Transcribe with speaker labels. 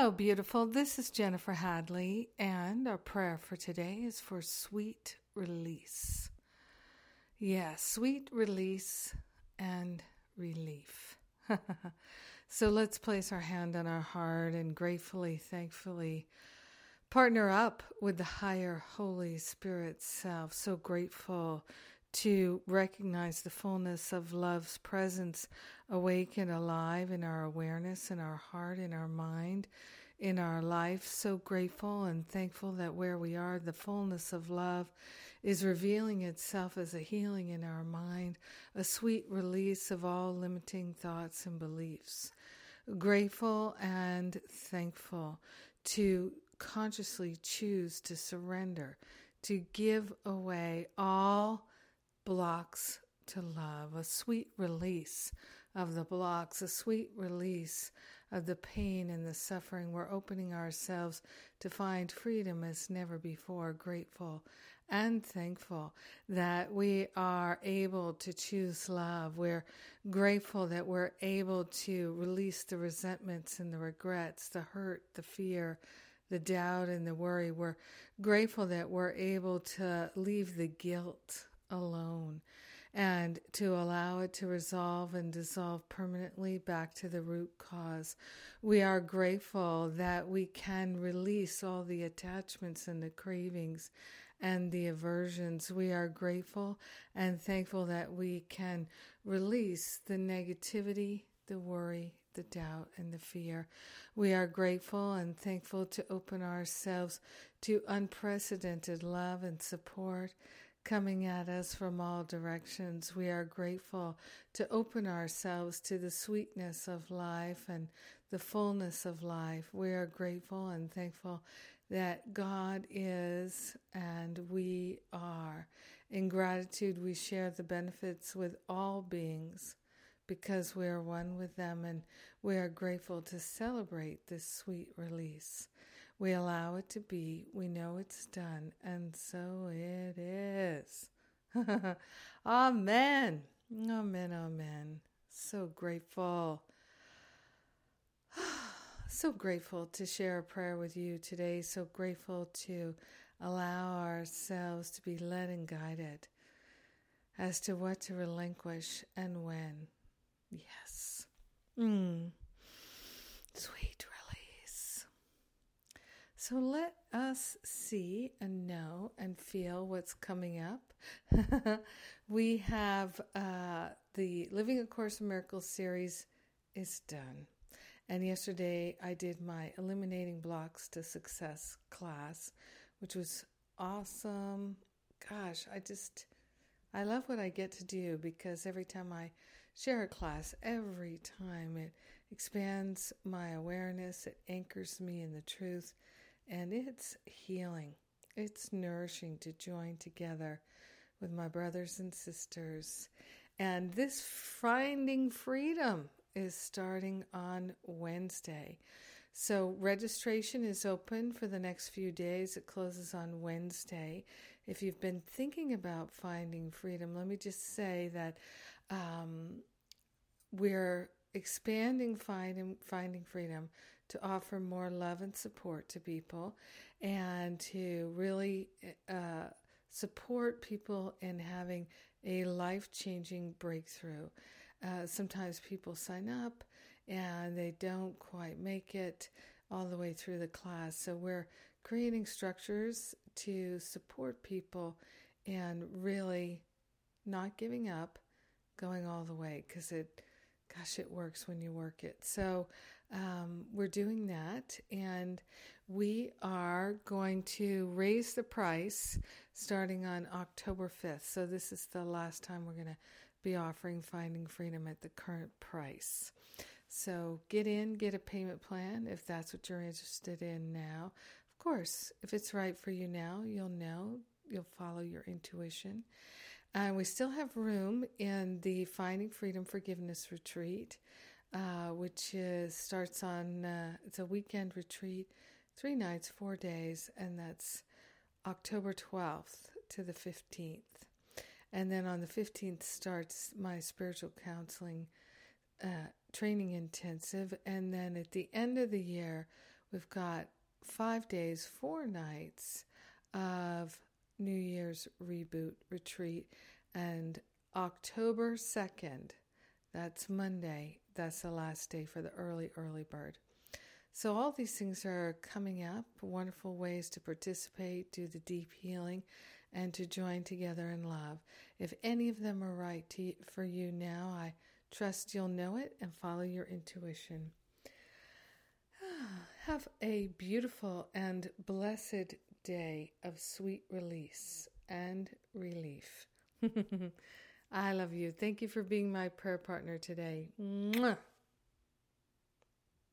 Speaker 1: Hello, beautiful. This is Jennifer Hadley, and our prayer for today is for sweet release. Yeah, sweet release and relief. so let's place our hand on our heart and gratefully, thankfully partner up with the higher Holy Spirit self. So grateful to recognize the fullness of love's presence awake and alive in our awareness, in our heart, in our mind, in our life. So grateful and thankful that where we are, the fullness of love is revealing itself as a healing in our mind, a sweet release of all limiting thoughts and beliefs. Grateful and thankful to consciously choose to surrender, to give away all blocks to love, a sweet release of the blocks, a sweet release of the pain and the suffering. We're opening ourselves to find freedom as never before, grateful and thankful that we are able to choose love. We're grateful that we're able to release the resentments and the regrets, the hurt, the fear, the doubt, and the worry. We're grateful that we're able to leave the guilt alone and to allow it to resolve and dissolve permanently back to the root cause. We are grateful that we can release all the attachments and the cravings and the aversions. We are grateful and thankful that we can release the negativity, the worry, the doubt, and the fear. We are grateful and thankful to open ourselves to unprecedented love and support coming at us from all directions. We are grateful to open ourselves to the sweetness of life and the fullness of life. We are grateful and thankful that God is and we are. In gratitude, we share the benefits with all beings because we are one with them and we are grateful to celebrate this sweet release. We allow it to be. We know it's done. And so it is. amen. Amen. Amen. So grateful. so grateful to share a prayer with you today. So grateful to allow ourselves to be led and guided as to what to relinquish and when. Yes. Mm. Sweet so let us see and know and feel what's coming up. we have uh, the Living A Course in Miracles series is done. And yesterday I did my Eliminating Blocks to Success class, which was awesome. Gosh, I just, I love what I get to do because every time I share a class, every time it expands my awareness, it anchors me in the truth and it's healing. It's nourishing to join together with my brothers and sisters. And this Finding Freedom is starting on Wednesday. So registration is open for the next few days. It closes on Wednesday. If you've been thinking about finding freedom, let me just say that um, we're expanding finding, finding freedom to offer more love and support to people and to really uh, support people in having a life changing breakthrough. Uh, sometimes people sign up and they don't quite make it all the way through the class. So we're creating structures to support people and really not giving up, going all the way because it, gosh, it works when you work it. So um, we're doing that, and we are going to raise the price starting on October 5th. So, this is the last time we're going to be offering Finding Freedom at the current price. So, get in, get a payment plan if that's what you're interested in now. Of course, if it's right for you now, you'll know, you'll follow your intuition. And we still have room in the Finding Freedom Forgiveness Retreat uh, which is starts on uh, it's a weekend retreat, three nights, four days, and that's October 12th to the 15th. And then on the 15th starts my spiritual counseling uh, training intensive. And then at the end of the year, We've got five days, four nights of New Year's reboot retreat, and October 2nd, that's Monday, that's the last day for the early, early bird. So, all these things are coming up, wonderful ways to participate, do the deep healing, and to join together in love. If any of them are right to, for you now, I trust you'll know it and follow your intuition. Have a beautiful and blessed day of sweet release and relief. I love you. Thank you for being my prayer partner today. Mwah.